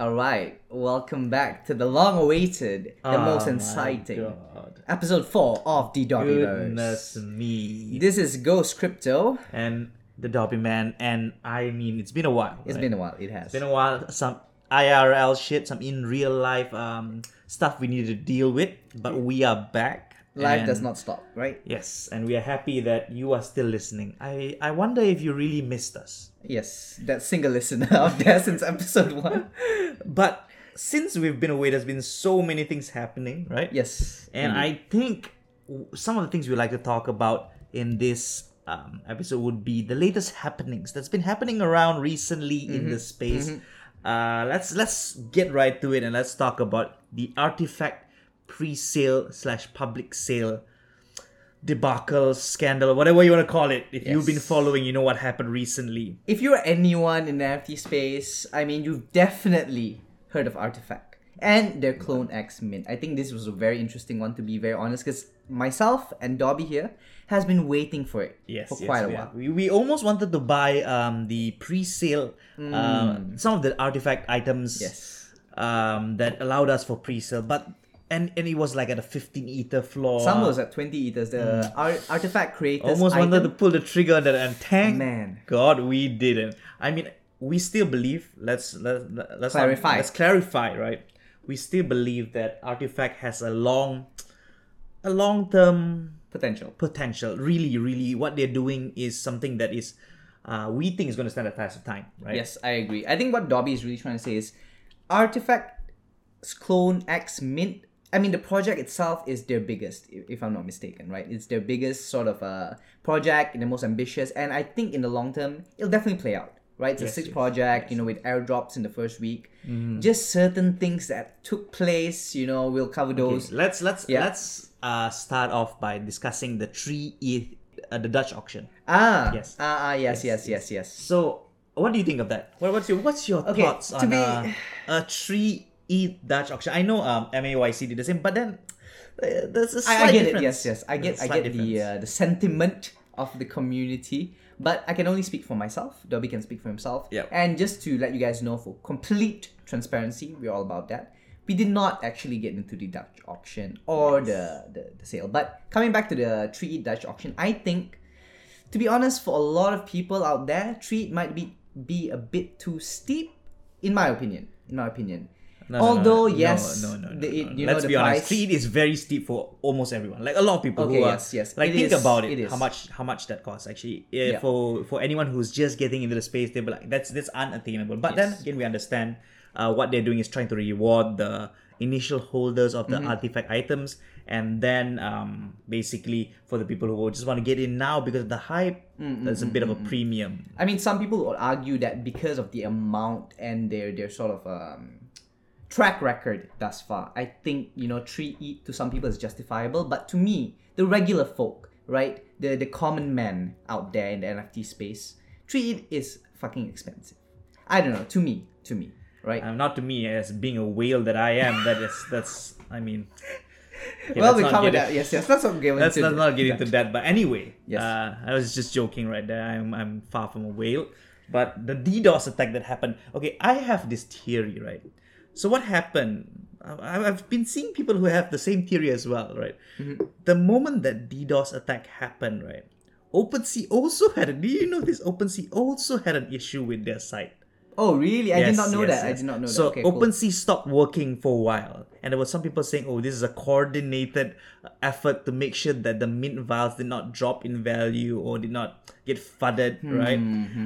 All right, welcome back to the long-awaited, the Oh most exciting episode four of the Dobbyverse. Goodness me. This is Ghost Crypto. and the Dobby Man, and I mean, it's been a while. It's right? been a while. It has. It's been a while. Some IRL shit, some in real life um stuff we need to deal with, but we are back. Life and- does not stop, right? Yes, and we are happy that you are still listening. I I wonder if you really missed us. Yes, that single listener out there since episode one. But since we've been away, there's been so many things happening, right? Yes, And indeed. I think some of the things we like to talk about in this um, episode would be the latest happenings that's been happening around recently in Mm-hmm. the space. Uh, let's let's get right to it and let's talk about the artifact pre-sale slash public sale debacle scandal whatever you want to call it if you've been following you know what happened recently if you're anyone in the NFT space, I mean, you've definitely heard of Artifact and their Clone X Mint. I think this was a very interesting one, to be very honest, because myself and Dobby here has been waiting for it Yes, for yes, quite a while. We, we almost wanted to buy um the pre-sale uh, some of the artifact items Mm. Yes. um that allowed us for pre-sale, but and and it was like at a 15 ether floor. Some was at 20 eters. The ar- Artifact creators Mm. almost wanted to pull the trigger on that and tank. Man. God, we didn't. I mean, we still believe. Let's let, let- let's not- Clarify. let's clarify, right? We still believe that artifact has a long, a long term potential. potential. Really, really, what they're doing is something that is, uh, we think is going to stand the test of time, right? Yes, I agree. I think what Dobby is really trying to say is artifact Clone X Mint. I mean, the project itself is their biggest, if I'm not mistaken, right? It's their biggest sort of uh, project the most ambitious. And I think in the long term, it'll definitely play out, right? It's Yes, a six yes, project, you know, with airdrops in the first week. Mm-hmm. Just certain things that took place, you know, we'll cover Okay, those. let's let's Yeah. let's uh, start off by discussing the three ETH, uh, the Dutch auction. Ah, Yes. ah, ah, yes, yes, Yes, yes, yes. So, what do you think of that? What, what's your what's your Okay, thoughts to on be- uh, a three ETH Dutch auction? I know um, MAYC did the same, but then uh, there's a slight I, I get difference. it. Yes, yes. I get. I get the uh, the sentiment of the community, but I can only speak for myself. Dobby can speak for himself. Yep. And just to let you guys know, for complete transparency, we're all about that. We did not actually get into the Dutch auction or the, the the sale. But coming back to the three Dutch auction, I think, to be honest, for a lot of people out there, three might be be a bit too steep, in my opinion. In my opinion. No, no, no, Although no, yes, no, no, no, the, it- Let's know be honest. Three ETH is very steep for almost everyone. Like a lot of people Okay, who are yes, yes. like It think is, about it. it is. How much how much that costs actually? Yeah, Yeah. For for anyone who's just getting into the space, they'll be like, that's that's unattainable. But then again, we understand uh, what they're doing is trying to reward the initial holders of the Mm-hmm. artifact items, and then um, basically for the people who just want to get in now because of the hype, Mm, there's a bit of a premium. I mean, some people would argue that because of the amount and their their sort of um, track record thus far, I think you know 3E to some people is justifiable, but to me, the regular folk, right, the the common man out there in the NFT space, 3E is fucking expensive. I don't know. To me, to me, right? Um, not to me as being a whale that I am. That is that's I mean. Okay, well, we covered that. Yes, yes. Let's not get Let's into not, not get into that. But anyway, Yes. uh, I was just joking right there. I'm, I'm far from a whale. But the DDoS attack that happened. Okay, I have this theory, right? So what happened? I've been seeing people who have the same theory as well, right? Mm-hmm. The moment that DDoS attack happened, right? OpenSea also had a. Do you know this? OpenSea also had an issue with their site. Oh, really? I did not know yes, that. I did not know so that. Okay, cool. OpenSea stopped working for a while, and there were some people saying, "Oh, this is a coordinated effort to make sure that the mint vials did not drop in value or did not get flooded." Hmm, Right?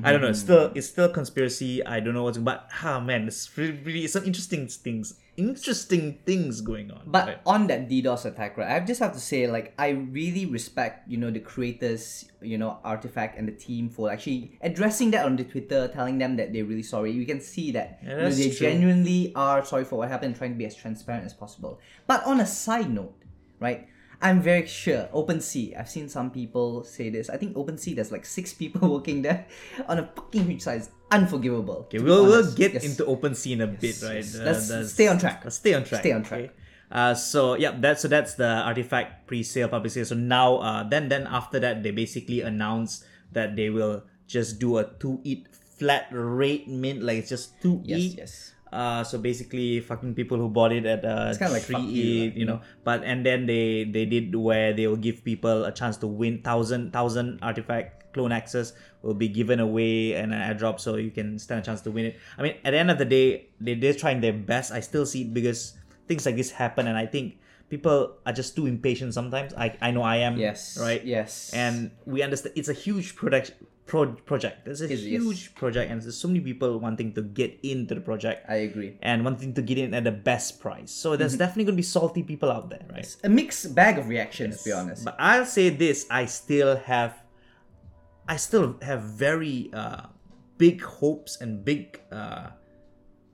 I don't know. It's still, it's still conspiracy. I don't know what's, going. but ah man, it's really, really some interesting things, interesting things going on. But right? on that DDoS attack, right, I just have to say, like, I really respect, you know, the creators, you know, Artifact and the team for actually addressing that on the Twitter, telling them that they're really sorry. You can see that Yeah, you know, they true. genuinely are sorry for what happened, trying to be as transparent as possible. But on a side note, right, I'm very sure OpenSea. I've seen some people say this. I think OpenSea, there's like six people working there on a fucking huge size. Unforgivable. Okay, we'll, we'll get Yes. into OpenSea in a bit, Yes, right? yes. Uh, Let's stay on track. Let's stay on track. Stay on track. okay? Uh, so yeah, that so that's the artifact pre-sale public sale. So now, uh, then then after that, they basically announced that they will just do a two ETH flat rate mint, like it's just two Yes, ETH. yes. Uh, so basically, fucking people who bought it at uh, kinda like Tree fuck you, ETH, like, you know. But and then they they did where they will give people a chance to win thousand thousand artifact clone access will be given away and an airdrop, so you can stand a chance to win it. I mean, at the end of the day, they they're trying their best. I still see it because things like this happen, and I think people are just too impatient sometimes. I I know I am. Yes. Right. Yes. And we understand it's a huge product pro- project. It's a Is- yes. huge project, and there's so many people wanting to get into the project I agree. and wanting to get in at the best price. So there's definitely going to be salty people out there, right? A mixed bag of reactions, to be honest. But I'll say this: I still have, I still have very uh, big hopes and big. Uh,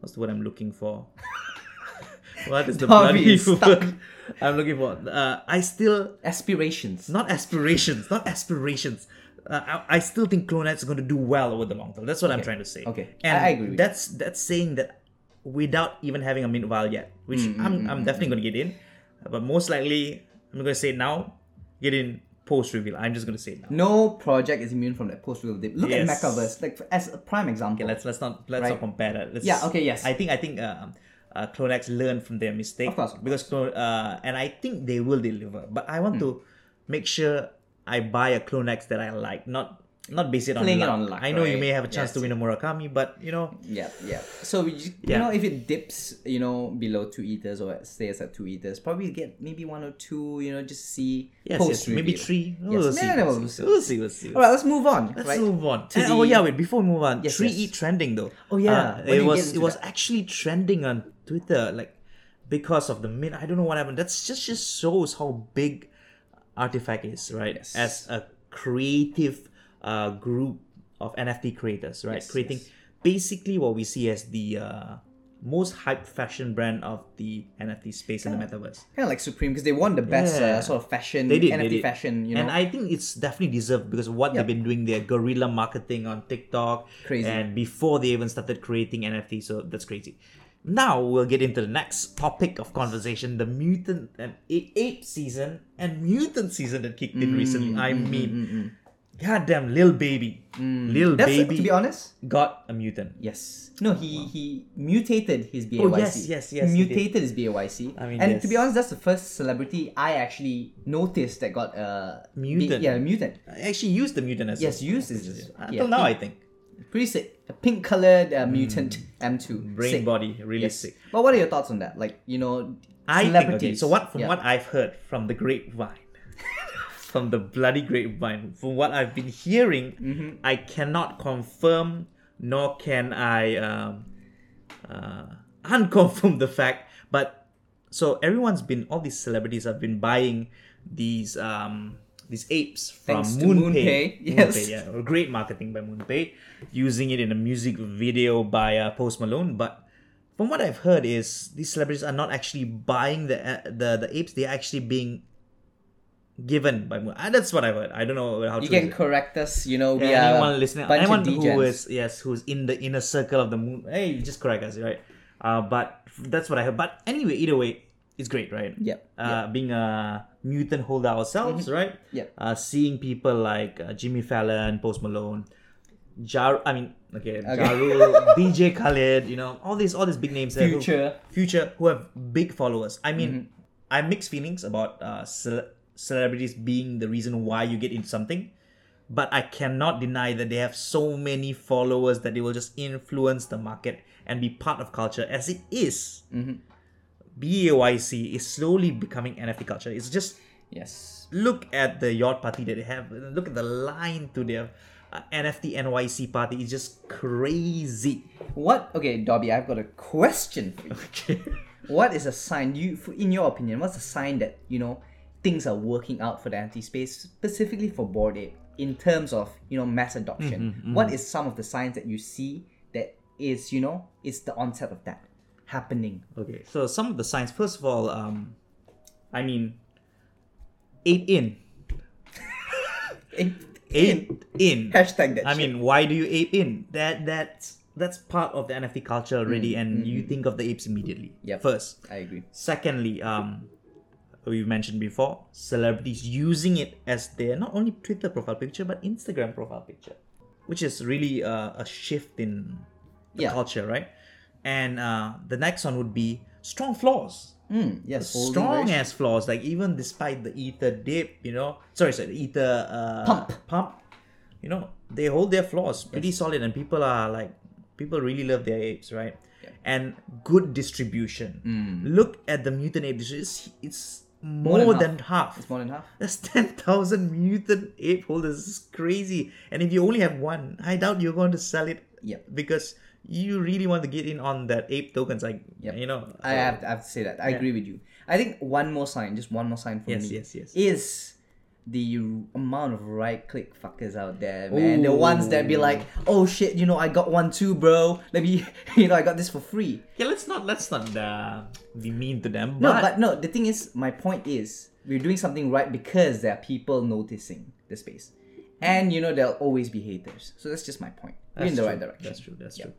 what's the word I'm looking for? what is the Tommy bloody word I'm looking for? Uh, I still Aspirations. not aspirations, not aspirations. Uh, I, I still think Clonex is going to do well over the long term. That's what I'm trying to say. Okay. and I- I agree with that's that's saying that without even having a mint vial yet, which Mm, I'm I'm definitely going to get in, but most likely I'm going to say it now, get in post reveal. I'm just going to say it now. No project is immune from that post reveal dip. Look Yes. at MekaVerse, like as a prime example. Okay, let's let's not let's Right. not compare that. Let's, Yeah, okay, yes. I think I think um, uh, Clonex learned from their mistake Of course, of because uh, and I think they will deliver. But I want Hmm. to make sure I buy a Clonex that I like, not not based it on Playing it luck. on luck, I know you may have a chance Yes. to win a Murakami, but you know, Yeah, yeah. So you, you know, if it dips, you know, below two eaters or stays at two eaters, probably get maybe one or two. You know, just see yes, post yes, maybe three. Yes, We'll, see, maybe we'll, we'll see. we'll see. We'll see. All right, let's move on. Let's right? move on. And- oh yeah, wait. Before we move on, Yes, Tree yes. ETH trending though. Oh, yeah. Uh, it was it was that. actually trending on Twitter, like because of the min. I don't know what happened. That's just just shows how big Artifact is, right? Yes. As a creative uh, group of NFT creators, right? Yes, Creating yes. basically what we see as the uh, most hyped fashion brand of the NFT space in the metaverse. kind of like Supreme because they won the best Yeah. uh, sort of fashion They did, NFT they did. fashion. You know, And I think it's definitely deserved because what Yep. they've been doing their guerrilla marketing on TikTok. Crazy. And before they even started creating NFT, so that's crazy. Now we'll get into the next topic of conversation: the mutant and ape season and mutant season that kicked in mm, recently. Mm, I mean, mm, mm. goddamn, little baby, lil That's baby to be honest. got a mutant. Yes. No, he he mutated his BAYC. Oh, yes, yes, yes, He mutated his BAYC. I mean, and to be honest, that's the first celebrity I actually noticed that got a Mutant. yeah, a mutant. I actually used the mutant as Yes, used just- until yeah, now. I think Pretty sick. A pink colored uh, mutant M2. Hmm. brain Sick. body really Yes. sick. But what are your thoughts on that? Like you know, I think celebrities. okay. So what from Yeah. what I've heard from the grapevine, from the bloody grapevine, from what I've been hearing, Mm-hmm. I cannot confirm nor can I um, uh, unconfirm the fact. But so everyone's been all these celebrities have been buying these um these apes from Thanks MoonPay. MoonPay, yes. MoonPay, yeah, great marketing by MoonPay, using it in a music video by uh, Post Malone, but from what I've heard is these celebrities are not actually buying the uh, the the apes; they're actually being given by Moon. Uh, that's what I've heard. I don't know how to. You can is. correct us. You know, we Yeah, are anyone listening, anyone who degens. yes, who's in the inner circle of the moon. Hey, just correct us, right? Uh, but that's what I heard. But anyway, either way, it's great, right? Yeah. Uh, being a mutant holder ourselves, right? Yep. Uh, seeing people like uh, Jimmy Fallon, Post Malone, Jar. I mean, okay, Ja Rule, DJ Khaled. You know, all these all these big names. there who- Future. future who have big followers. I mean, I have mixed feelings about uh, cele- celebrities being the reason why you get into something, but I cannot deny that they have so many followers that they will just influence the market and be part of culture as it is. BAYC is slowly becoming NFT culture. It's just Yes. look at the yacht party that they have. Look at the line to their uh, NFT NYC party. It's just crazy. What? Okay, Dobby, I've got a question for you. Okay. what is a sign you in your opinion what's a sign that you know things are working out for the anti space specifically for Bored Ape in terms of you know mass adoption Mm-hmm, What is some of the signs that you see that is you know is the onset of that happening Okay, so some of the signs. First of all, um, I mean, ape in, ape, ape in. hashtag that I shit. mean, why do you ape in? That that's that's part of the NFT culture already, and you think of the apes immediately. Yeah. First, i agree secondly, um, we mentioned before, celebrities using it as their not only Twitter profile picture but Instagram profile picture, which is really uh, a shift in the Yeah. culture, right? And uh, the next one would be strong flaws. Mm, yes, strong as flaws. Like even despite the ether dip, you know, sorry, sorry, the ether uh, Pump. pump, you know, they hold their flaws pretty solid, and people are like, people really love their apes, right? Yeah. And good distribution. Mm. Look at the mutant ape distribution. It's, it's more, than than, half. It's more than half. That's 10,000 mutant ape holders. This is crazy. And if you only have one, I doubt you're going to sell it Yep. because you really want to get in on that ape tokens. Like, Yep. you know. I uh, have, I have to say that. I agree with you. I think one more sign, just one more sign for Yes, me, yes, yes. is the amount of right click fuckers out there, man. The ones that be like, "Oh shit, you know, I got one too, bro. Let me, you know, I got this for free." Yeah, let's not let's not uh, be mean to them. No, but, but no. The thing is, my point is, we're doing something right because there are people noticing the space, and you know, there'll always be haters. So that's just my point. We're in the true. right direction. That's true. That's Yeah. true.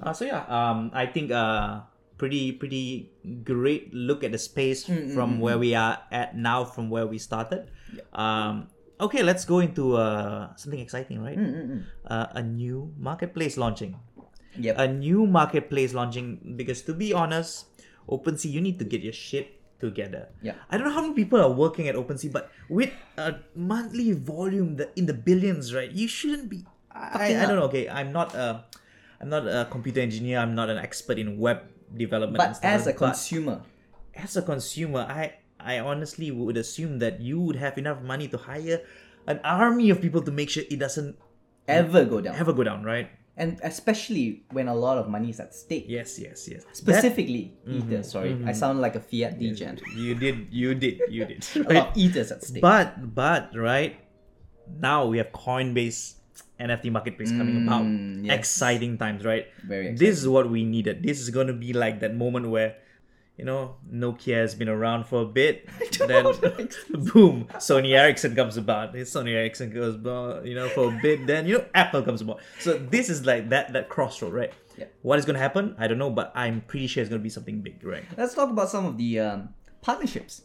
Uh, so yeah, um, I think uh, pretty pretty great look at the space Mm, from where we are at now, from where we started. Um, okay, let's go into uh, something exciting, right? Mm, Uh, a new marketplace launching. Yep. A new marketplace launching because to be honest, OpenSea, you need to get your shit together. Yeah. I don't know how many people are working at OpenSea, but with a monthly volume in the billions, right? You shouldn't be. I, Fucking I don't know. Okay, I'm not a, I'm not a computer engineer. I'm not an expert in web development. and but as a consumer, as a consumer, I I honestly would assume that you would have enough money to hire an army of people to make sure it doesn't ever go down, ever go down, right? and especially when a lot of money is at stake. Yes, yes, yes. That- Specifically, Mm-hmm. ether. Sorry, I sound like a fiat degen. you did, you did, you did. A lot of ethers at stake. But but right now we have Coinbase NFT marketplace coming about. Mm, yes. Exciting times, right? Very This is what we needed. This is going to be like that moment where, you know, Nokia has been around for a bit. then boom, Sony Ericsson comes about. Sony Ericsson goes, you know, for a bit. Then you know, Apple comes about. So this is like that that crossroad, right? Yeah. What is going to happen? I don't know, but I'm pretty sure it's going to be something big, right? Let's talk about some of the um, partnerships.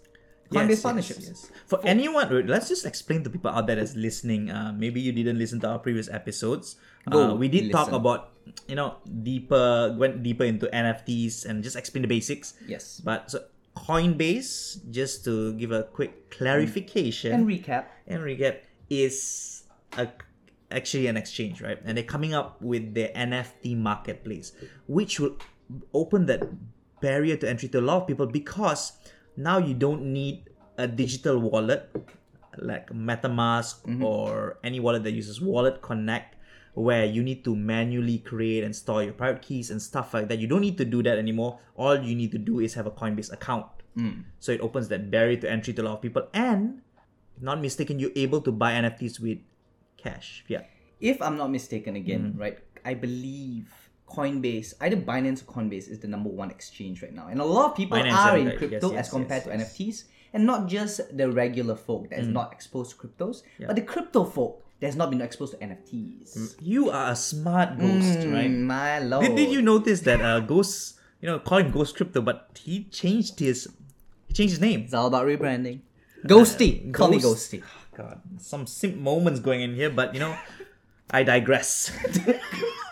Yes, Coinbase yes, partnerships. yes. For anyone, let's just explain to people out there that's listening. Uh, maybe you didn't listen to our previous episodes. Go uh, we did talk about, you know, deeper, went deeper into NFTs and just explain the basics. Yes. But so Coinbase, just to give a quick clarification And recap. and recap, is a actually an exchange, right? And they're coming up with their NFT marketplace, which will open that barrier to entry to a lot of people because now you don't need a digital wallet like MetaMask or any wallet that uses Wallet Connect where you need to manually create and store your private keys and stuff like that. You don't need to do that anymore. All you need to do is have a Coinbase account. So it opens that barrier to entry to a lot of people. And, if not mistaken, you're able to buy NFTs with cash. Yeah. If I'm not mistaken, again, Mm-hmm. right? I believe Coinbase, either Binance or Coinbase, is the number one exchange right now, and a lot of people Binance, are in crypto Yes, yes, as compared yes, to. NFTs, and not just the regular folk that is not exposed to cryptos, but the crypto folk that has not been exposed to NFTs. You are a smart ghost, Mm, right? My lord. Did, did you notice that uh, Ghost, you know, call him Ghost Crypto, but he changed his, he changed his name. It's all about rebranding. Ghosty, call me Ghost- Ghosty. God, some simp moments going in here, but you know, I digress.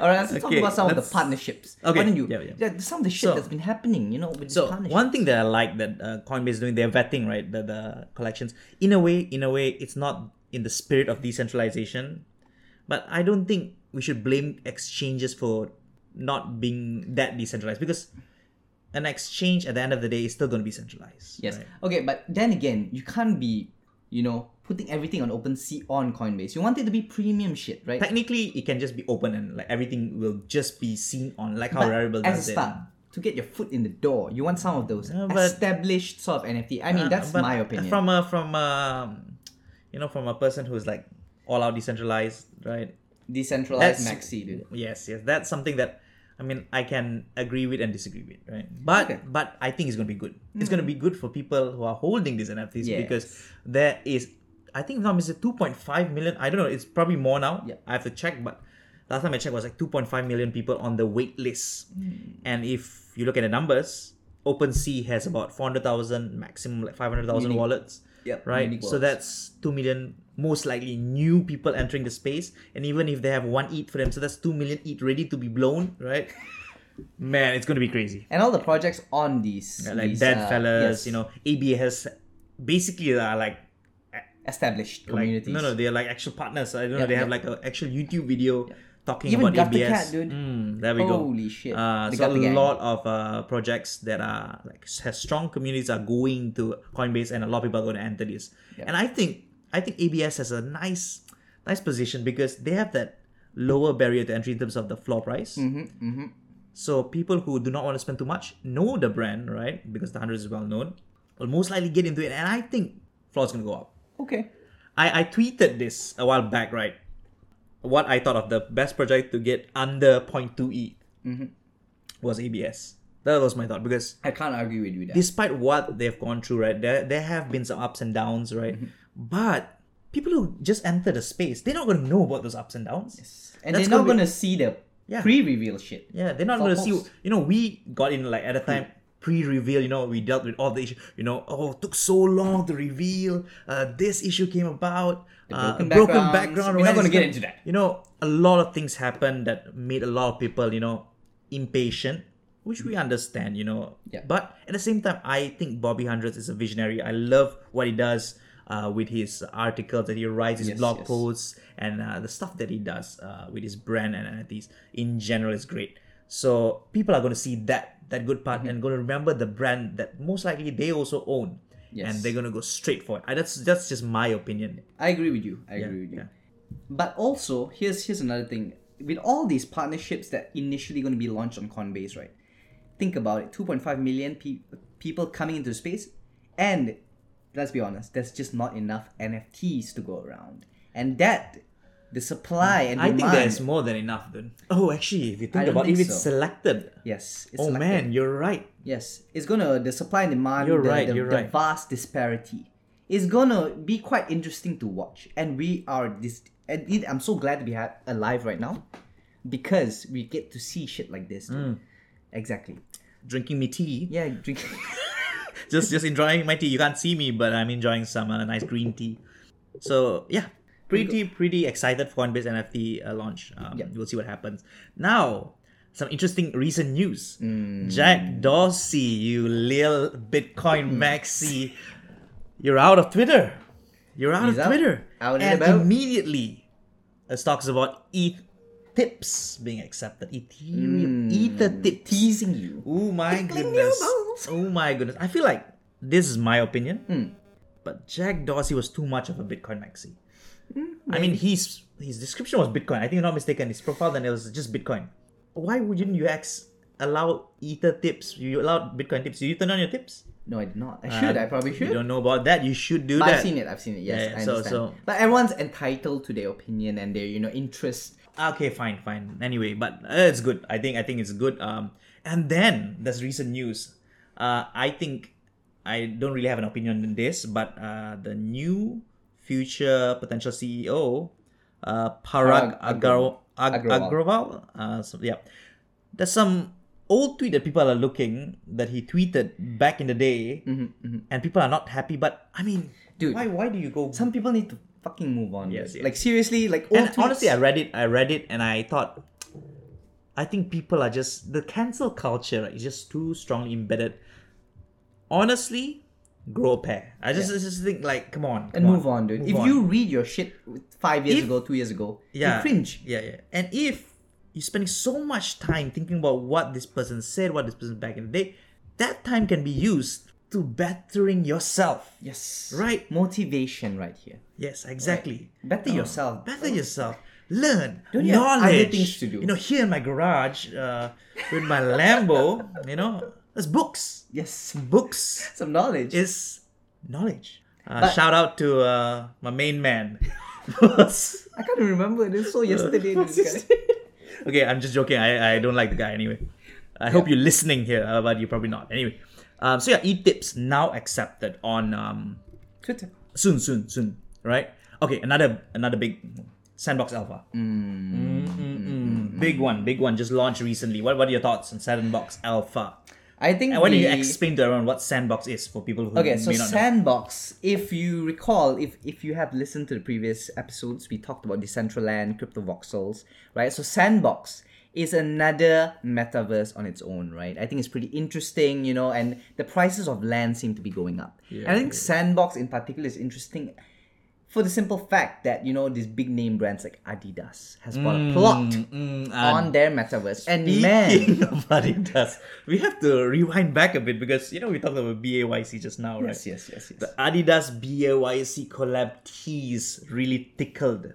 All right, let's talk about some of the partnerships. Okay, Why don't you? yeah, yeah. some of the shit So- that's been happening, you know, with So partnerships. one thing that I like that uh, Coinbase is doing, they're vetting right the, the collections. In a way, in a way, it's not in the spirit of decentralization, but I don't think we should blame exchanges for not being that decentralized because an exchange at the end of the day is still going to be centralized. Yes. right? Okay, but then again, you can't be, you know, putting everything on OpenSea on Coinbase. You want it to be premium shit, right? Technically, it can just be open and like everything will just be seen on like how But Rarible as does a it. start, to get your foot in the door, you want some of those Yeah, but- established sort of NFT. I mean, Uh, that's my opinion. From a from a you know from a person who's like all out decentralized, right? Decentralized That's- maxi, dude. Yes, yes, that's something that I mean I can agree with and disagree with, right? But Okay. But I think it's gonna be good. It's gonna be good for people who are holding these NFTs Yes. because there is I think now is it 2.5 million. I don't know. It's probably more now. Yeah. I have to check, but last time I checked was like 2.5 million people on the wait list. Hmm. And if you look at the numbers, OpenSea has about 400,000 maximum like 500,000 Meaning- wallets. Yep, Right. unique So that's two million most likely new people entering the space, and even if they have one ETH for them, so that's two million ETH ready to be blown. Right. Man, it's gonna be crazy. And all the projects on these, Yeah, like these, Dead uh, Fellas, yes, you know, ABA has basically uh, like established like communities. no no they're like actual partners. I don't know. Yeah, They have like an actual YouTube video talking Even about ABS. Cat, dude. Mm, there we go. Holy shit! Uh, so a lot of uh, projects that are like has strong communities are going to Coinbase, and a lot of people are going to enter this. And I think I think ABS has a nice nice position because they have that lower barrier to entry in terms of the floor price. Mhm, mhm. So people who do not want to spend too much know the brand, right? Because the hundred is well known, will most likely get into it, and I think floor is going to go up. Okay. I, I tweeted this a while back, right? What I thought of the best project to get under 0.2 ETH Mm-hmm. was ABS. That was my thought because I can't argue with you there. despite what they've gone through, right, there, there have been some ups and downs, right? Mm-hmm. But people who just enter the space, they're not going to know about those ups and downs. and That's they're not gonna be- gonna see the Yeah. pre-reveal shit. Yeah, they're not going to see. You know, we got in like at a time pre-reveal. You know, we dealt with all the issue. You know, oh, it took so long to reveal. Uh, this issue came about. uh, broken broken background. We're not gonna get into that. You know, a lot of things happened that made a lot of people, you know, impatient, which we understand. You know, Yeah. But at the same time, I think Bobby Hundreds is a visionary. I love what he does. Uh, with his articles that he writes, his Yes, blog yes. posts, and uh, the stuff that he does uh, with his brand and NFTs in general is great. So people are going to see that that good part Mm-hmm. and going to remember the brand that most likely they also own, Yes. and they're going to go straight for it. Uh, That's that's just my opinion. I agree with you. I Yeah, agree with you. yeah. But also, here's here's another thing. With all these partnerships that initially going to be launched on Coinbase, right? Think about it. 2.5 million pe- people coming into space, and let's be honest, there's just not enough NFTs to go around, and that the supply and I demand. think there's more than enough, dude. Oh, actually, if you think about think if it's selected, yes. It's oh selected. man, you're right. Yes, it's gonna the supply and demand. You're the, right, The, you're the right. vast disparity is gonna be quite interesting to watch, and we are this. And it- I'm so glad to be ha- alive right now, because we get to see shit like this. Mm. Exactly. Drinking me tea. Yeah. drinking. just just enjoying my tea. You can't see me, but I'm enjoying some uh, nice green tea. So yeah, pretty pretty excited for Coinbase NFT uh, launch. Um, Yeah. We'll see what happens. Now, some interesting recent news. Mm. Jack Dorsey, you lil Bitcoin Mm. maxi, you're out of Twitter. You're out He's of out. Twitter. Out and immediately, talks about ETH tips being accepted. Ethereum, Ether tips. Teasing you. Oh my Tickling goodness. Oh my goodness. I feel like this is my opinion. Hmm. But Jack Dorsey was too much of a Bitcoin maxi. Hmm, I mean, his his description was Bitcoin. I think I'm not mistaken. His profile then it was just Bitcoin. Why wouldn't you ex allow Ether tips? You allowed Bitcoin tips. You turn on your tips? No, I did not. I should. I probably should. You don't know about that. You should do But that. I've seen it. I've seen it. Yes, yeah. I So- understand. so- But everyone's entitled to their opinion and their you know interest. Okay, fine, fine. Anyway, but uh, it's good. I think I think it's good. Um, and then there's recent news. Uh, I think I don't really have an opinion on this, but uh, the new future potential CEO, uh, Parag Ag- Agrawal. Uh, so yeah, there's some old tweet that people are looking that he tweeted back in the day, and people are not happy. But I mean, Mm-hmm, Dude. why why do you go Some people need to fucking move on. Yes, yes. Like seriously, like and old honestly, I read it. I read it, and I thought, I think people are just the cancel culture is just too strongly embedded. Honestly, grow a pair. I just, I just think like, come on, and move on, dude. move if on. you read your shit five years If- ago, two years ago, yeah, you cringe. Yeah, yeah. And if you're spending so much time thinking about what this person said, what this person back in the day, that time can be used to bettering yourself. Yes. Right. Motivation right here. Yes, exactly. Better Uh, yourself. Better yourself. Learn. Don't you have knowledge. other things to do? You know, here in my garage, uh, with my Lambo, you know, there's books. Yes. Books Some knowledge. is knowledge. Uh, But- shout out to uh, my main man. I can't remember. This so yesterday. This guy. okay, I'm just joking. I, I don't like the guy anyway. I hope you're listening here, uh, but you're probably not. Anyway, um, so yeah, e-tips now accepted on um, Twitter. soon, soon, soon, right? Okay, another another big Sandbox Alpha. Mm, mm, mm. Big one, big one, just launched recently. What what are your thoughts on Sandbox Alpha? I think And why don't you explain to everyone what Sandbox is for people who Okay, so may not know? Sandbox, if you recall, if if you have listened to the previous episodes, we talked about Decentraland, crypto voxels, right? So Sandbox is another metaverse on its own, right? I think it's pretty interesting, you know, and the prices of land seem to be going up. and I think Sandbox in particular is interesting for the simple fact that, you know, these big name brands like Adidas has bought a plot Mm, uh, on their metaverse. And man, of Adidas, we have to rewind back a bit because you know we talked about BAYC just now, right? yes, yes, yes, yes. The Adidas BAYC collab tease really tickled,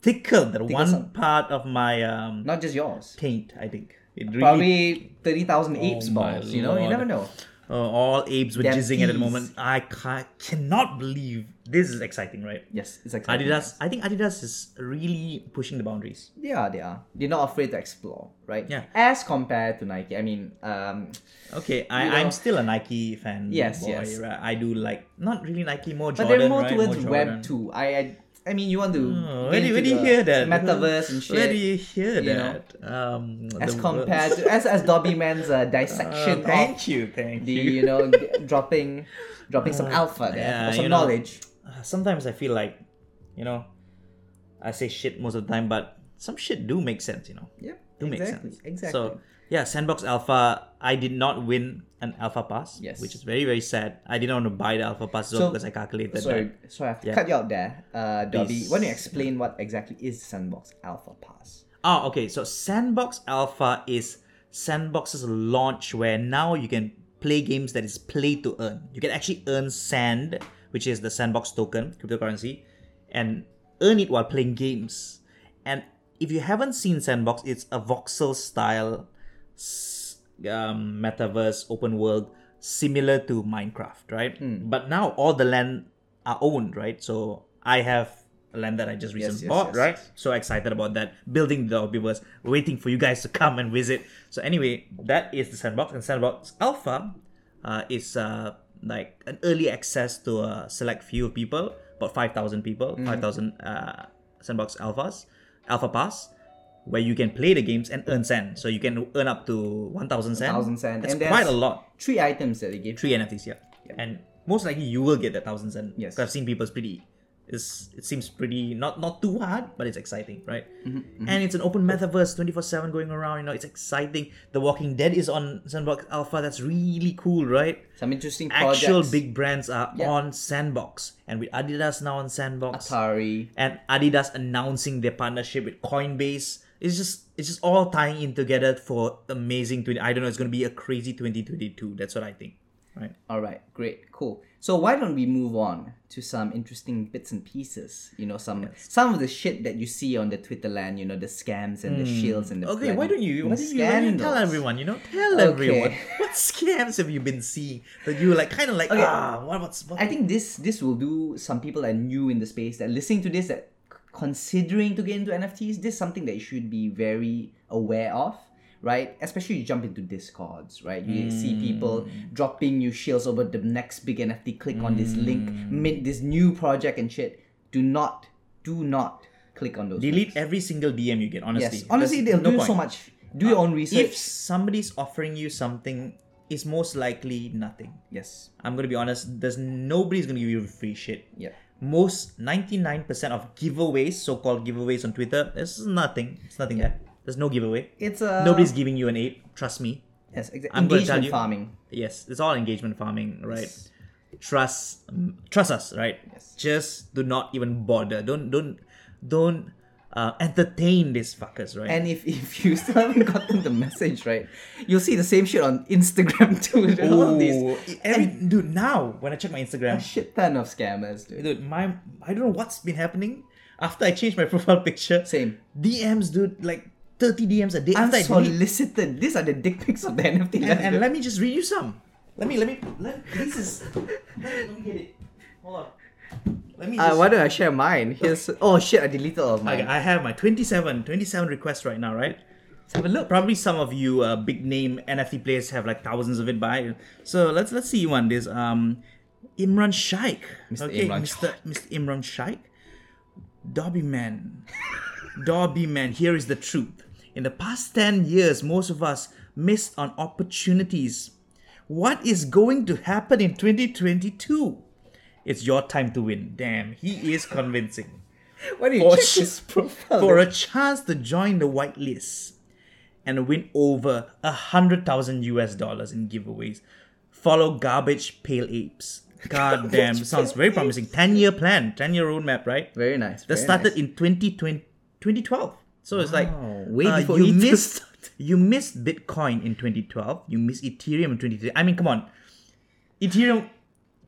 tickled that one part of my um Not just yours. taint. I think it really Probably 30,000 apes Oh balls, you know? You never know. Uh, all apes were jizzing at the moment. I ca- cannot believe this is exciting, right? Yes, it's exciting. Adidas, I think Adidas is really pushing the boundaries. They are, they are. They're not afraid to explore, right? Yeah. As compared to Nike. I mean, um, Okay, I, I'm still a Nike fan. Yes, boy, yes. Right? I do like not really Nike, more but Jordan, they're more right? towards More Web Jordan. 2. I, I, I mean, you want to. Oh, where do, where do you the hear that? Metaverse and shit. Where do you hear you know, that? um, as compared to. As, as Dobby Man's uh, Uh, dissection thank of you, thank the, you. you know, dropping dropping some alpha there. yeah, or some you know, knowledge. Uh, Sometimes I feel like, you know, I say shit most of the time, but some shit do make sense. You know, Yep. do make sense. Exactly. So yeah, Sandbox Alpha. I did not win an Alpha Pass. Yes. Which is very very sad. I didn't want to buy the Alpha Pass So- because I calculated sorry, that. sorry, I have to Yeah. cut you out there, uh, Dobby. Why don't you explain what exactly is Sandbox Alpha Pass? Oh, okay. So Sandbox Alpha is Sandbox's launch where now you can play games that is play to earn. You can actually earn sand, which is the Sandbox token, cryptocurrency, and earn it while playing games. And if you haven't seen Sandbox, it's a voxel style um, metaverse open world similar to Minecraft, right? Hmm. But now all the land are owned, right? So I have a land that I just recently yes, bought, yes, right? So excited about that. Building the Dobbyverse, waiting for you guys to come and visit. So anyway, that is the Sandbox, and Sandbox Alpha uh, is uh, like an early access to a select few people, about five thousand people, Mm. five thousand uh, Sandbox Alphas, Alpha Pass, where you can play the games and earn sand. So you can earn up to one thousand sand. 1,000 sand. That's And quite a lot. Three items that they give. Three NFTs, yeah. And most likely you will get that thousand sand. Yes. I've seen people's pretty. It's, it seems pretty not not too hard, but it's exciting, right? Mm-hmm, And it's an open metaverse, twenty four seven going around. You know, it's exciting. The Walking Dead is on Sandbox Alpha. That's really cool, right? Some interesting projects. Actual big brands are Yeah. on Sandbox, and with Adidas now on Sandbox, Atari. and Adidas announcing their partnership with Coinbase. It's just it's just all tying in together for amazing. 20, I don't know. It's gonna be a crazy twenty twenty two. That's what I think, right? All right, great, cool. So why don't we move on to some interesting bits and pieces? You know, some some of the shit that you see on the Twitter land. You know, the scams and the shills and the Hmm. Okay, why don't you? Why don't you, why don't you tell everyone? You know, tell Okay. everyone what scams have you been seeing that you like kind of like Okay. ah what what's what? I think this this will do some people that are new in the space that are listening to this that considering to get into NFTs. This is something that you should be very aware of, right? Especially you jump into discords, right? You see hmm. people dropping you shills over the next big NFT. Click on this link, hmm. mint this new project and shit. Do not, do not click on those. delete links. every single DM you get. Honestly, Yes, honestly, There's they'll no do so much. Do your uh, own research. If somebody's offering you something, it's most likely nothing. yes. I'm gonna be honest. There's nobody's gonna give you free shit. Yeah. Most 99% of giveaways, so-called giveaways on Twitter, there's nothing. It's nothing there. There's no giveaway. It's a Nobody's giving you an ape. Trust me. yes, exactly. I'm gonna tell Engagement you- farming. Yes, it's all engagement farming, right? Yes. Trust, trust us, right? Yes. Just do not even bother. Don't, don't, don't uh, entertain these fuckers, right? And if, if you still haven't gotten the message right, you'll see the same shit on Instagram too. All of these every, dude, now when I check my Instagram, a shit ton of scammers, dude. dude, my I don't know what's been happening after I changed my profile picture. Same. DMs, dude, like 30 DMs a day. After I delete, Unsolicited. These are the dick pics of the NFT. and, and let me just read you some. Let me, let me, let this is. Let me, let me get it. Hold on. Let me. uh, why don't I share mine? Here's oh shit, I deleted all of mine. Okay, I have my 27, 27 requests right now, right? Let's have a look. Probably some of you uh, big name NFT players have like thousands of it by. So let's let's see one. This um, Imran Shaikh. Mr. Okay, Imran Mr. Mr. Imran Shaikh. Dobby man, Dobby man. Here is the truth. In the past ten years, most of us missed on opportunities What is going to happen in 2022? It's your time to win. Damn, he is convincing. Why do you For check sh- his profile? For a chance to join the whitelist and win over a hundred thousand US dollars in giveaways, follow Garbage Pail Apes. God damn, sounds very promising. 10 year plan, 10 year roadmap, right? very nice. That very started nice. in 2020, 2012. So it's like way uh, before you missed you missed Bitcoin in 2012. You missed Ethereum in 2013. I mean, come on, Ethereum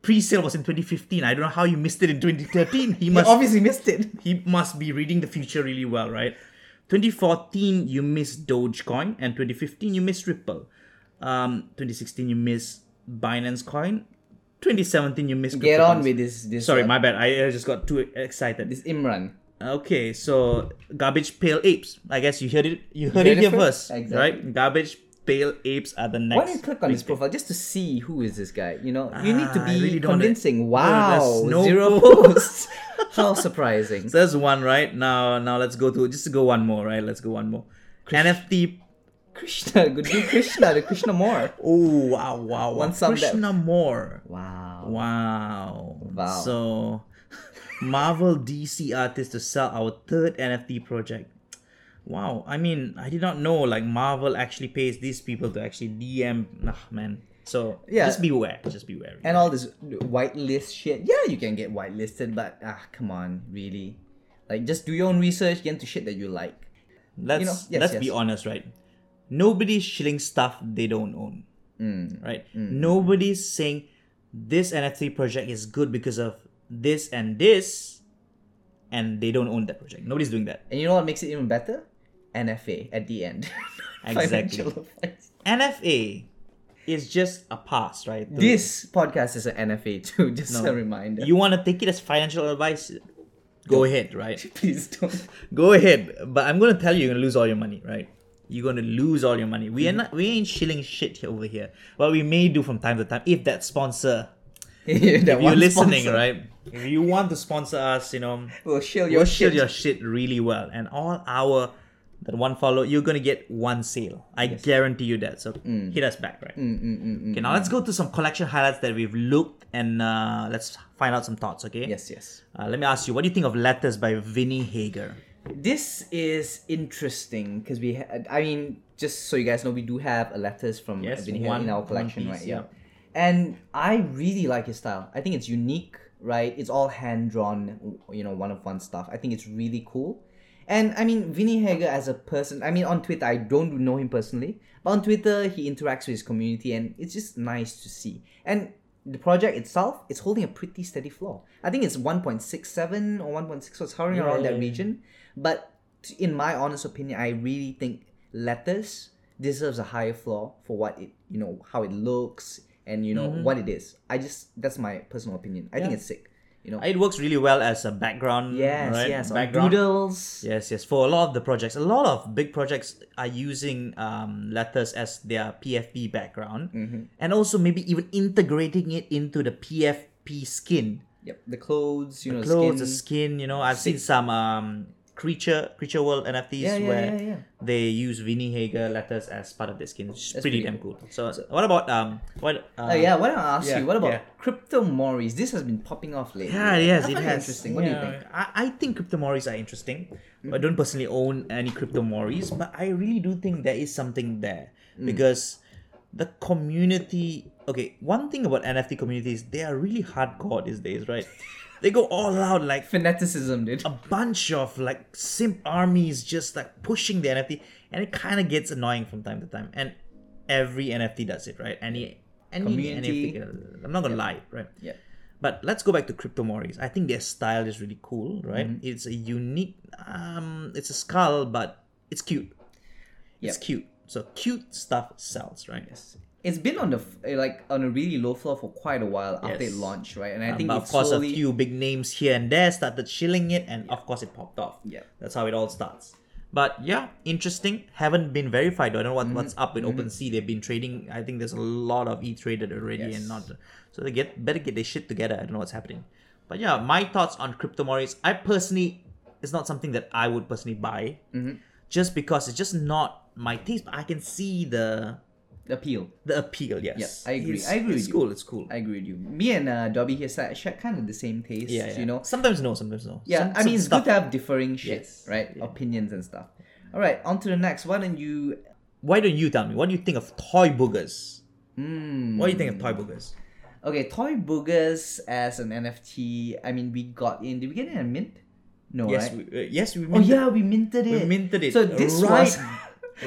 pre-sale was in 2015. I don't know how you missed it in 2013. He You must obviously missed it. he must be reading the future really well, right? 2014 you missed Dogecoin, and 2015 you missed Ripple. Um, 2016 you missed Binance Coin. 2017 you missed. Get on with this. this Sorry, uh, my bad. I I just got too excited. this Imran. Okay, so garbage pail apes. I guess you heard it. You heard heard it here first, first? right? Garbage pail apes are the next. Why don't you click on his profile just to see who is this guy? You know, you need to Ah, be really convincing. Dude, Wow, no zero posts. How surprising. So that's one, right? Now, now let's go to just to go one more, right? Let's go one more. NFT. Krishna, good Krishna, the Krishna more. Oh wow, wow, wow. Krishna more. Wow. Wow. Wow. So, Marvel DC artist to sell our third NFT project. Wow. I mean, I did not know like Marvel actually pays these people to actually DM. Ah, man. So Yeah. just beware. Just beware. And all this whitelist shit. Yeah, you can get whitelisted, but ah, come on, really. Like, just do your own research, get into shit that you like. let's you know, yes, let's be honest, right? Nobody's shilling stuff they don't own. Mm. Right? Nobody's saying this NFT project is good because of this and this, and they don't own that project. Nobody's doing that. And you know what makes it even better? NFA at the end. Exactly. Financial advice. NFA is just a pass, right? This podcast is an NFA too, just No. a reminder. you want to take it as financial advice, go ahead, right? Please don't. Go ahead. But I'm gonna tell you, you're gonna lose all your money, right? You're gonna lose all your money. We are mm-hmm. not, we ain't shilling shit here over here. What we may do from time to time, if that sponsor, that if you're listening, sponsor right? If you want to sponsor us, you know, we'll shield your we'll shit. your shit really well, and all our that one follow, you're gonna get one sale. I guarantee you that. So Mm. hit us back, right? Okay, now let's go to some collection highlights that we've looked and uh, let's find out some thoughts. Okay. Yes, yes. Uh, let me ask you, what do you think of Letters by Vinnie Hager? This is interesting because we, had, I mean, just so you guys know, we do have a letters from Yes, Vinnie one- in our collection, piece, right? yeah. And I really like his style. I think it's unique, right? It's all hand drawn, you know, one of one stuff. I think it's really cool. And I mean, Vinnie Hager as a person, I mean, on Twitter, I don't know him personally, but on Twitter, he interacts with his community and it's just nice to see. And the project itself, it's holding a pretty steady floor. I think it's 1.67 or 1.6, so it's hovering around Yeah. that region. But in my honest opinion, I really think Letters deserves a higher floor for what it, you know, how it looks and you know what it is. I just that's my personal opinion. I think Mm-hmm. It's sick. You know. It works really well as a background. yes, right? yes. Background. doodles. Yes, yes. For a lot of the projects, a lot of big projects are using um, letters as their PFP background, Mm-hmm. and also maybe even integrating it into the PFP skin, Yep. The clothes, you know, clothes, skin. the skin. You know, I've seen some um, creature creature world NFTs Yeah, yeah, where yeah, they use Vinnie Hager letters as part of their skin, It's pretty pretty damn cool. So, what about um, what? Uh, Oh yeah, why don't I ask you? What about. Crypto Moris? This has been popping off lately. Yeah, yes, it has. interesting. What do you think? I, I think crypto moris are interesting. I don't personally own any crypto moris, but I really do think there is something there Mm. because the community. Okay, one thing about NFT communities, they are really hardcore these days, right? they go all out like Fanaticism, dude. a bunch of like simp armies just like pushing the NFT, and it kind of gets annoying from time to time. And every NFT does it, right? Any any Community. NFT, I'm not gonna lie, right? Yeah. But let's go back to Crypto Moris. I think their style is really cool, right? Mm-hmm. It's a unique um it's a skull, but it's cute. It's cute. So cute stuff sells, right? Yes. It's been on the eh, like on a really low floor for quite a while after Yes. it launched, right? And I Um, think of course slowly, a few big names here and there started shilling it and of course it popped off. Yeah. That's how it all starts. But yeah, interesting. Haven't been verified. I don't know what, Mm-hmm. what's up with OpenSea. They've been trading. I think there's a lot of E traded already Yes. and not. So they get better get their shit together. I don't know what's happening. But yeah, my thoughts on crypto Moris. I personally, it's not something that I would personally buy, Mm-hmm. just because it's just not my taste. But I can see the appeal. The appeal, yes. I agree. It's, I agree It's with you. cool. It's cool. I agree with you. Me and uh, Dobby here kind of the same taste. yeah, yeah. You know. Sometimes no, sometimes no. Yeah, Some- I mean it's stuff- good to have differing shit, Yes, right? yeah. Opinions and stuff. All right, on to the next. Why don't you? Why don't you tell me? What do you think of toy boogers? Hmm. What do you think of toy boogers? Okay, Toy Boogers as an NFT. I mean, we got in. Did we get in a mint? No, Yes, right? we, uh, yes, we oh minted, yeah, we minted it. we minted it. So this right, was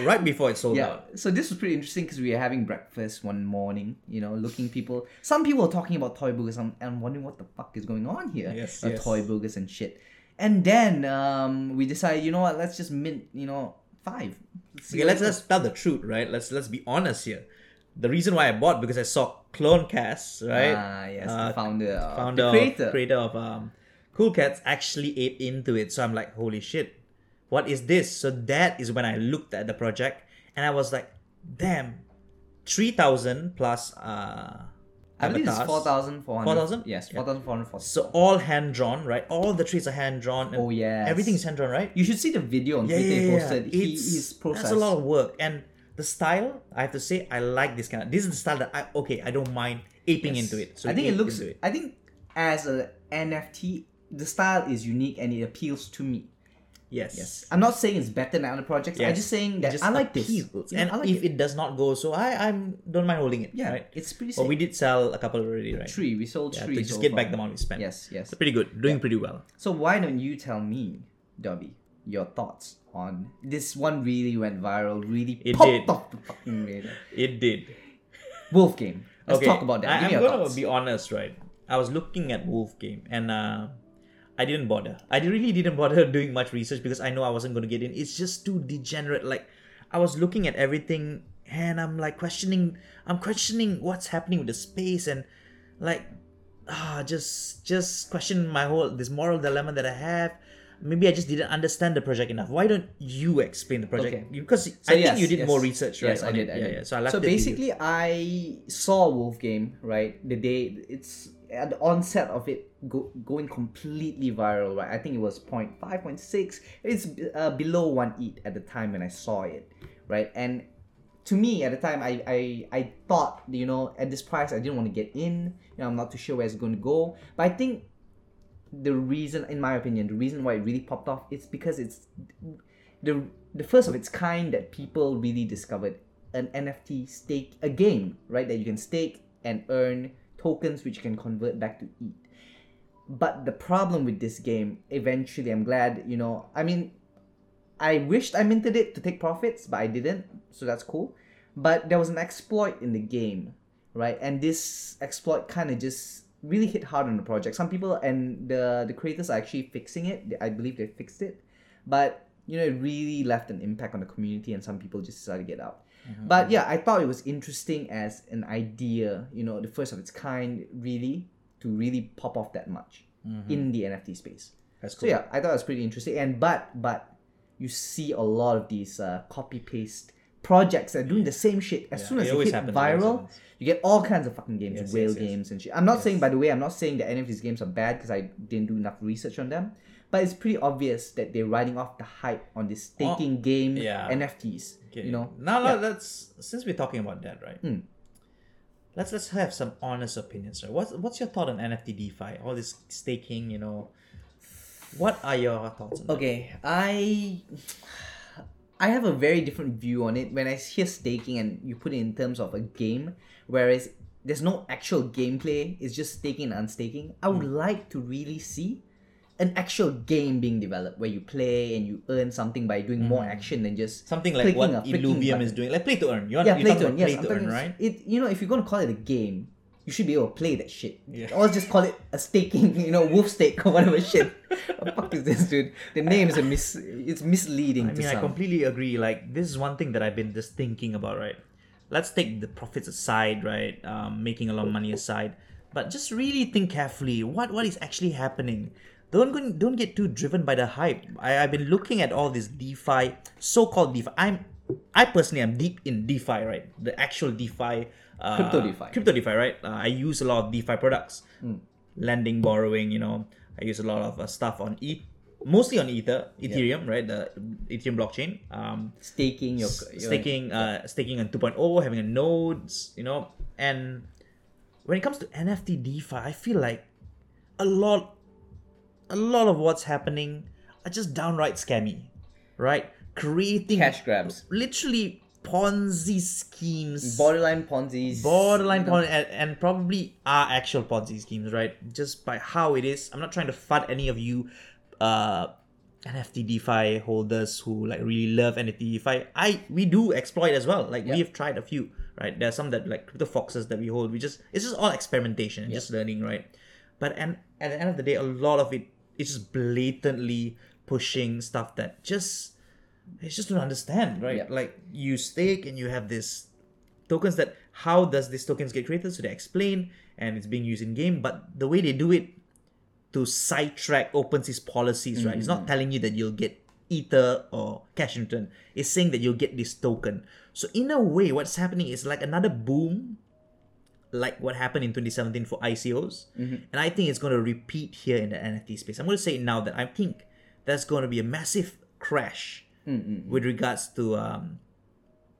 right before it sold yeah. out. So this was pretty interesting because we were having breakfast one morning. You know, looking people. Some people are talking about Toy Boogers. I'm, I'm wondering what the fuck is going on here. Yes, Uh, yes. Toy Boogers and shit. And then um, we decided, you know what? Let's just mint. You know, five. see Okay, let's let's tell the truth, right? Let's let's be honest here. The reason why I bought because I saw Clone Cast, right? Ah, yes, Uh, the founder, founder, the of- creator. creator of um, Cool Cats actually ate into it. So I'm like, holy shit, what is this? So that is when I looked at the project and I was like, damn, three thousand plus uh, I believe it's avatars. four thousand four hundred. 4,000? Yes, Yeah. four thousand four hundred forty. So all hand drawn, right? All the trees are hand drawn. Oh, yeah. everything is hand drawn, right? You should see the video on yeah, Twitter yeah, he yeah. posted. He, It's- his process. That's a lot of work, and the style. I have to say, I like this kind of. This is the style that I okay. I don't mind aping Yes. into it. So I think it looks. it. I think as a NFT, the style is unique and it appeals to me. Yes. Yes, I'm not saying it's better than other projects. I'm just saying that just I like this. appeals. Yeah, and like if it. it. does not go, so I I'm don't mind holding it. yeah, Right. it's pretty. But Sick. we did sell a couple already, right? three. We sold Yeah, three. to just so get far. back the amount we spent. Yes, yes. So pretty good. Doing pretty well. So why don't you tell me, Dobby, your thoughts on this one? Really went viral. Really It popped did. off the fucking radar. It did. Wolf game. Let's okay, talk about that. I, Give I'm me your gonna thoughts. be honest, right? I was looking at Wolf Game and uh, I didn't bother. I really didn't bother doing much research because I know I wasn't gonna get in. It's just too degenerate. Like I was looking at everything and I'm like questioning. I'm questioning what's happening with the space and like ah, just just question my whole this moral dilemma that I have. Maybe I just didn't understand the project enough. Why don't you explain the project? Okay. Because So I think you did yes. more research, right? Yes, I did. I yeah, did. yeah. So I left so basically, I saw Wolf Game right the day it's at the onset of it go, going completely viral. Right, I think it was 0.5, 0.6. It's uh, below one ETH at the time when I saw it. Right, and to me at the time, I I I thought you know at this price I didn't want to get in. You know, I'm not too sure where it's going to go, but I think the reason, in my opinion, the reason why it really popped off is because it's the the first of its kind that people really discovered an NFT stake a game right that you can stake and earn tokens which you can convert back to ETH. But the problem with this game, eventually, I'm glad you know. I mean, I wished I minted it to take profits, but I didn't, so that's cool. But there was an exploit in the game, right? And this exploit kind of just really hit hard on the project. Some people and the the creators are actually fixing it. I believe they fixed it, but you know, it really left an impact on the community, and some people just decided to get out. Mm-hmm. But yeah, I thought it was interesting as an idea. You know, the first of its kind, really to really pop off that much in the NFT space. That's So yeah, I thought it was pretty interesting. And but but you see a lot of these uh, copy paste projects that are doing the same shit. As Yeah, soon as it it hit happens, viral, you get all kinds of fucking games, Yes, whale yes, yes. games and shit. I'm not saying, by the way, I'm not saying that any of these games are bad because I didn't do enough research on them. But it's pretty obvious that they're riding off the hype on this staking game Oh, yeah. NFTs. Okay. You know, Now Yeah. let- let's since we're talking about that, right? Hmm. Let's let's have some honest opinions, right? What's what's your thought on NFT DeFi? All this staking, you know. What are your thoughts on that? Okay, I I have a very different view on it when I hear staking and you put it in terms of a game, whereas there's no actual gameplay, it's just staking and unstaking. I would hmm. like to really see an actual game being developed where you play and you earn something by doing more action than just Something like what a Illuvium is doing, like play to earn. You want Yeah, play to earn. Yes, play I'm to earn, right? It you know if you're gonna call it a game, you should be able to play that shit. Yeah. Or just call it a staking, you know, wolf stake or whatever shit. what the fuck is this, dude? The name is a mis. It's misleading I to mean, I completely agree. Like, this is one thing that I've been just thinking about, right? Let's take the profits aside, right? Um, making a lot of money aside, but just really think carefully. What what is actually happening? Don't go, don't get too driven by the hype. I, I've been looking at all this DeFi, so-called DeFi. I'm I personally am deep in DeFi, right? The actual DeFi, uh, Crypto DeFi. crypto DeFi, right? Uh, I use a lot of DeFi products, lending, borrowing. You know, I use a lot of uh, stuff on ETH mostly on Ether, Ethereum, right? The Ethereum blockchain. Um, Staking your, your staking, uh, staking on 2.0, having a nodes, you know, and when it comes to NFT DeFi, I feel like a lot, a lot of what's happening are just downright scammy, right? Creating cash grabs, literally Ponzi schemes, borderline Ponzi's, borderline Ponzi, and, and probably are actual Ponzi schemes, right? Just by how it is. I'm not trying to fud any of you, uh, NFT DeFi holders who like really love NFT DeFi. I we do exploit as well. Like Yep. we've tried a few, right? There are some that like crypto foxes that we hold. We just it's just all experimentation and just learning, right? But and at the end of the day, a lot of it is just blatantly pushing stuff that just it's just don't understand, right? Like you stake and you have this tokens that how does these tokens get created? So they explain and it's being used in game, but the way they do it to sidetrack OpenSea's policies, right? It's not mm-hmm. telling you that you'll get Ether or cash in return. It's saying that you'll get this token. So in a way, what's happening is like another boom, like what happened in 2017 for ICOs. And I think it's going to repeat here in the NFT space. I'm going to say now that I think there's going to be a massive crash with regards to um,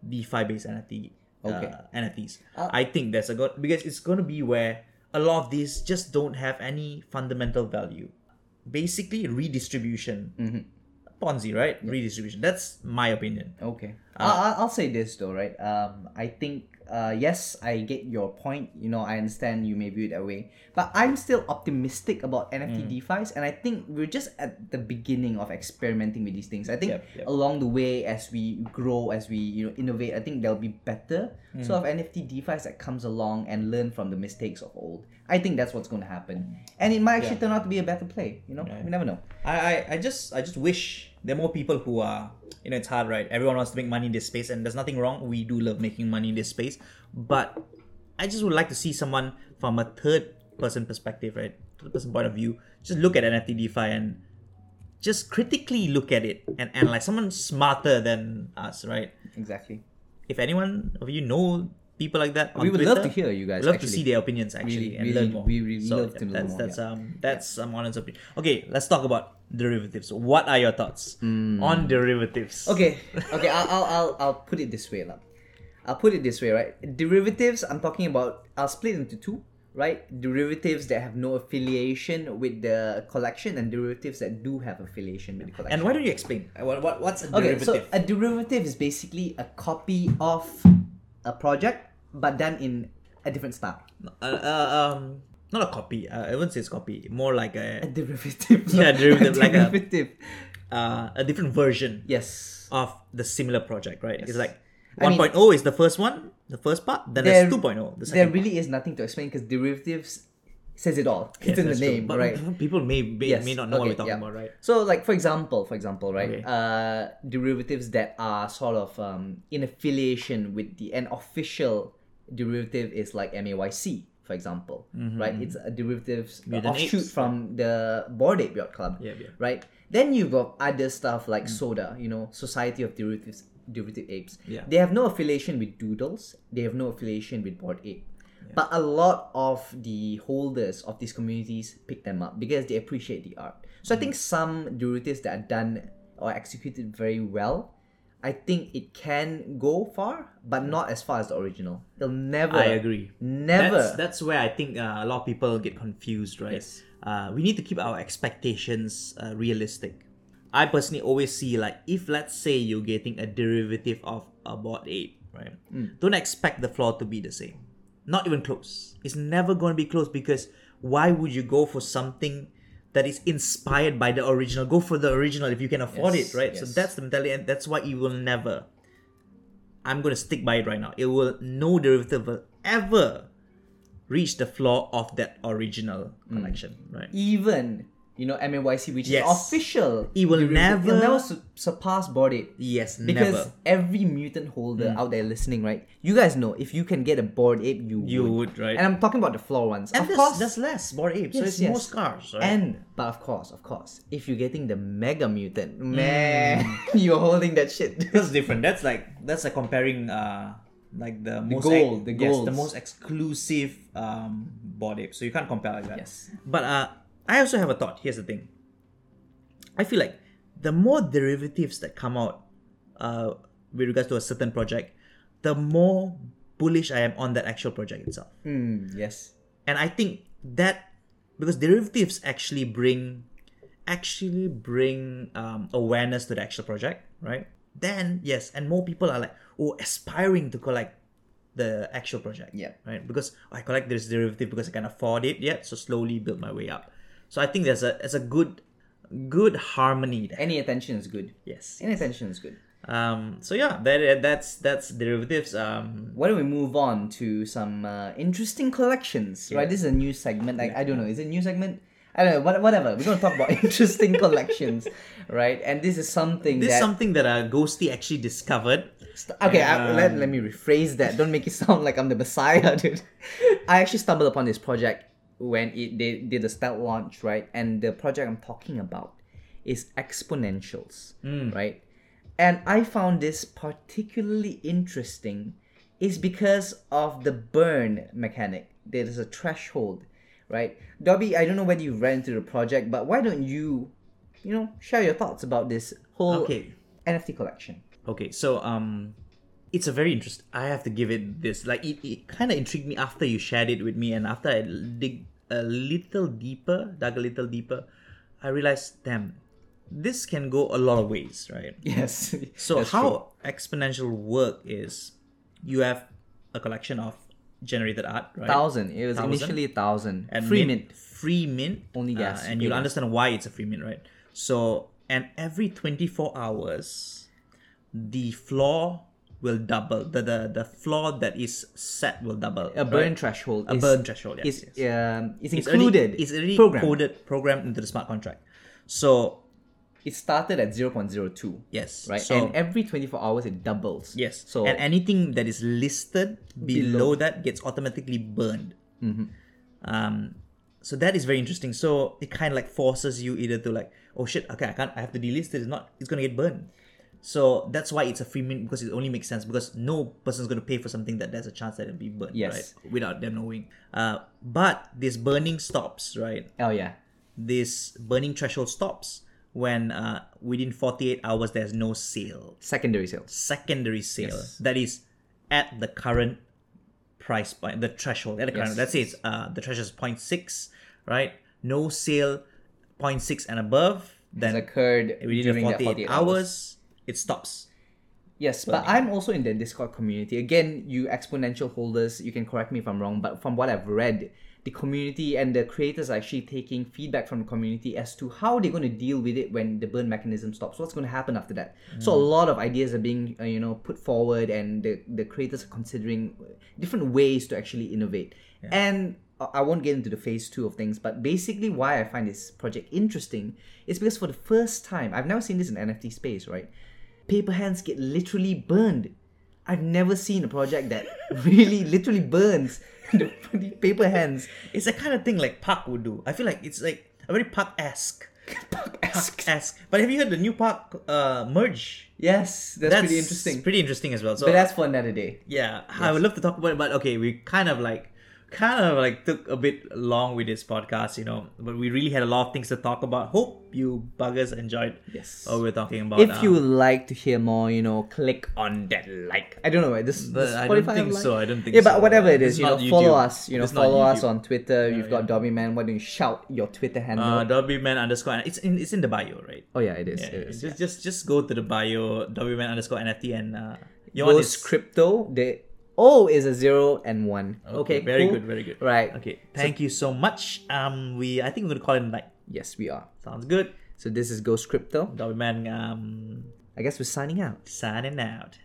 DeFi based NFT Okay. uh, NFTs. I think that's a good because it's going to be where a lot of these just don't have any fundamental value. Basically, redistribution. Ponzi, right? Redistribution. That's my opinion. Okay. I'll, I'll say this though, right? Um, I think, uh, yes, I get your point. You know, I understand you may view it that way, but I'm still optimistic about NFT DeFi's, and I think we're just at the beginning of experimenting with these things. I think Yep, yep. along the way, as we grow, as we you know innovate, I think there'll be better sort of NFT DeFi's that comes along and learn from the mistakes of old. I think that's what's going to happen, and it might actually turn out to be a better play. You know, we never know. I, I, I just I just wish there are more people who are you know it's hard right? Everyone wants to make money in this space and there's nothing wrong. We do love making money in this space. But I just would like to see someone from a third person perspective right? Third person point of view just look at NFT DeFi and just critically look at it and analyze. Someone smarter than us right? Exactly. if anyone of you know people like that We would love to hear you guys, we'd love to see their opinions actually Really, and really- learn more we really so love to yeah, learn that's more, that's yeah. um that's um honest opinion okay let's talk about derivatives what are your thoughts on derivatives. Okay, okay. I'll, I'll, I'll, I'll put it this way, lah. I'll put it this way, right? Derivatives. I'm talking about. I'll split into two, right? Derivatives that have no affiliation with the collection, and derivatives that do have affiliation with the collection. and why don't you explain what, what what's a derivative? Okay, so a derivative is basically a copy of a project, but done in a different style. uh, uh, um not a copy uh, I wouldn't say it's copy more like A a derivative. Yeah, derivative, like a- derivative. uh, a different version Yes. of the similar project right it's Yes. like I mean- 1.0 is the first one the first part then There- there's 2.0 the There really is nothing to explain because derivatives says it all. Yes, it's in the name, but right? people may may, Yes. may not know what we're talking yeah. about right So, like for example, for example, right? Okay. Uh, derivatives that are sort of um, in affiliation with the an official derivative is like MAYC, for example, right? It's a derivative uh, offshoot Apes. from the Bored Ape Yacht Club, Yeah, yeah. right? Then you've got other stuff like Soda, you know, Society of Derivatives, Derivative Apes. Yeah. They have no affiliation with Doodles. They have no affiliation with Bored Ape. But a lot of the holders of these communities pick them up because they appreciate the art. So I think some derivatives that are done or executed very well, I think it can go far, but not as far as the original. It'll never. I agree. Never. That's, that's where I think uh, a lot of people get confused, right? Yes. Uh, we need to keep our expectations uh, realistic. I personally always see like if let's say you're getting a derivative of a Bored Ape, right? Hmm. Don't expect the floor to be the same. Not even close. It's never going to be close because why would you go for something that is inspired by the original? Go for the original if you can afford Yes, it, right? So that's the mentality, and that's why it will never. I'm to stick by it right now. It will no derivative will ever reach the floor of that original Hmm. collection, right? Even you know MAYC, which Yes. is official. It will never- It'll never su- surpass Bored Ape. Yes, Because never. Every mutant holder out there listening, right? You guys know if you can get a Bored Ape, you You would. would, right? And I'm talking about the floor ones. And of course, there's less bored ape, so Yes, it's yes. more scars, right? and but of course, of course, if you're getting the mega mutant, Hmm. man, you're holding that shit. that's different. That's like that's like comparing uh like the most gold, the yes, the most exclusive um Bored Ape. So you can't compare like that. Yes. But uh I also have a thought. Here's the thing. I feel like the more derivatives that come out uh, with regards to a certain project, the more bullish I am on that actual project itself. Mm, yes. And I think that because derivatives actually bring actually bring um, awareness to the actual project, right? Then yes, and more people are like oh aspiring to collect the actual project. Yeah. Right? Because I collect this derivative because I can afford it yet, so slowly build my way up. So I think there's a there's a good good harmony there. Any attention is good. Yes. Any attention is good. Um so yeah, that that's that's derivatives. Um Why don't we move on to some uh, interesting collections? Right, this is a new segment. Like I don't know, is it a new segment? I don't know. What, whatever. We're gonna talk about interesting collections, right? And this is something this is that something that uh, Ghosty actually discovered. St- Okay, I, Um, let, let me rephrase that. Don't make it sound like I'm the messiah, dude. I actually stumbled upon this project when it they did the stealth launch, right? And the project I'm talking about is exponentials, right? And I found this particularly interesting is because of the burn mechanic. There is a threshold, right? Dobby, I don't know whether you ran into the project, but why don't you, you know, share your thoughts about this whole Okay. NFT collection? Okay, so um, it's a very interesting. I have to give it this. Like it, it kind of intrigued me after you shared it with me, and after I dig a little deeper, dug a little deeper, I realized, damn, this can go a lot of ways, right? Yes. So that's true. how exponential work is, you have a collection of generated art, right? thousand. It was Thousand? initially a thousand. and Free mint, mint. free mint Only uh, gas, and you'll gas. understand why it's a free mint right so and every 24 hours the floor will double the the, the floor that is set will double A burn right? threshold. a is, burn threshold yes, Is yes. um is It's included. already, it's already programmed. coded programmed into the smart contract so It started at zero point zero two. yes Right. so and every twenty four hours it doubles. yes So and anything that is listed below, that gets automatically burned Mm-hmm. um so that is very interesting so it kind of like forces you either to like oh shit okay i can't i have to delist it it's not it's gonna get burned so that's why it's a free mint because it only makes sense because no person's going to pay for something that there's a chance that it'll be burned Yes. right without them knowing uh but this burning stops right oh yeah. this burning threshold stops when uh within 48 hours there's no sale Secondary sale. secondary sale Yes. that is at the current price point, the threshold at the current. Yes. Let's say it's uh the threshold is 0.6, right? No sale 0.6 and above, Has then occurred within during the that 48 48 hours, it stops. Yes, but I'm also in the Discord community. Again, you exponential holders, you can correct me if I'm wrong, but from what I've read, the community and the creators are actually taking feedback from the community as to how they're going to deal with it when the burn mechanism stops. What's going to happen after that? So a lot of ideas are being, uh, you know, put forward, and the the creators are considering different ways to actually innovate. And I I won't get into the phase two of things, but basically, why I find this project interesting is because for the first time, I've never seen this in NFT space, right? Paper hands get literally burned. I've never seen a project that really literally burns the bloody paper hands. It's the kind of thing like Pak would do. I feel like it's like a very Pak esque. Esque. esque. But have you heard the new Pak uh merge? Yes, that's, pretty interesting. Pretty interesting as well. So but that's for another day. Yeah, I would love to talk about it, but okay, we kind of like kind of like took a bit long with this podcast, you know, but we really had a lot of things to talk about. Hope you buggers enjoyed Yes. what we we're talking about. If you um, would like to hear more, you know, click on that like. I don't know. right? This, But this I don't think like? so, I don't think Yeah, but so. whatever it It's you know, follow us. You know, It's follow us on Twitter. You've got Dobby Man. Why don't you shout your Twitter handle? uh, Dobbyman underscore it's in it's in the bio, right? oh yeah, it is. Yeah, it is. just just just go to the bio Dobbyman underscore NFT and uh, your one is crypto. The O is a zero and one. Okay, very cool. good, very good. Right. Okay, thank you so much. Um, we I think we're gonna call it a night. Yes, we are. Sounds good. So this is Ghost Crypto. Dobbyman um I guess we're signing out. signing out.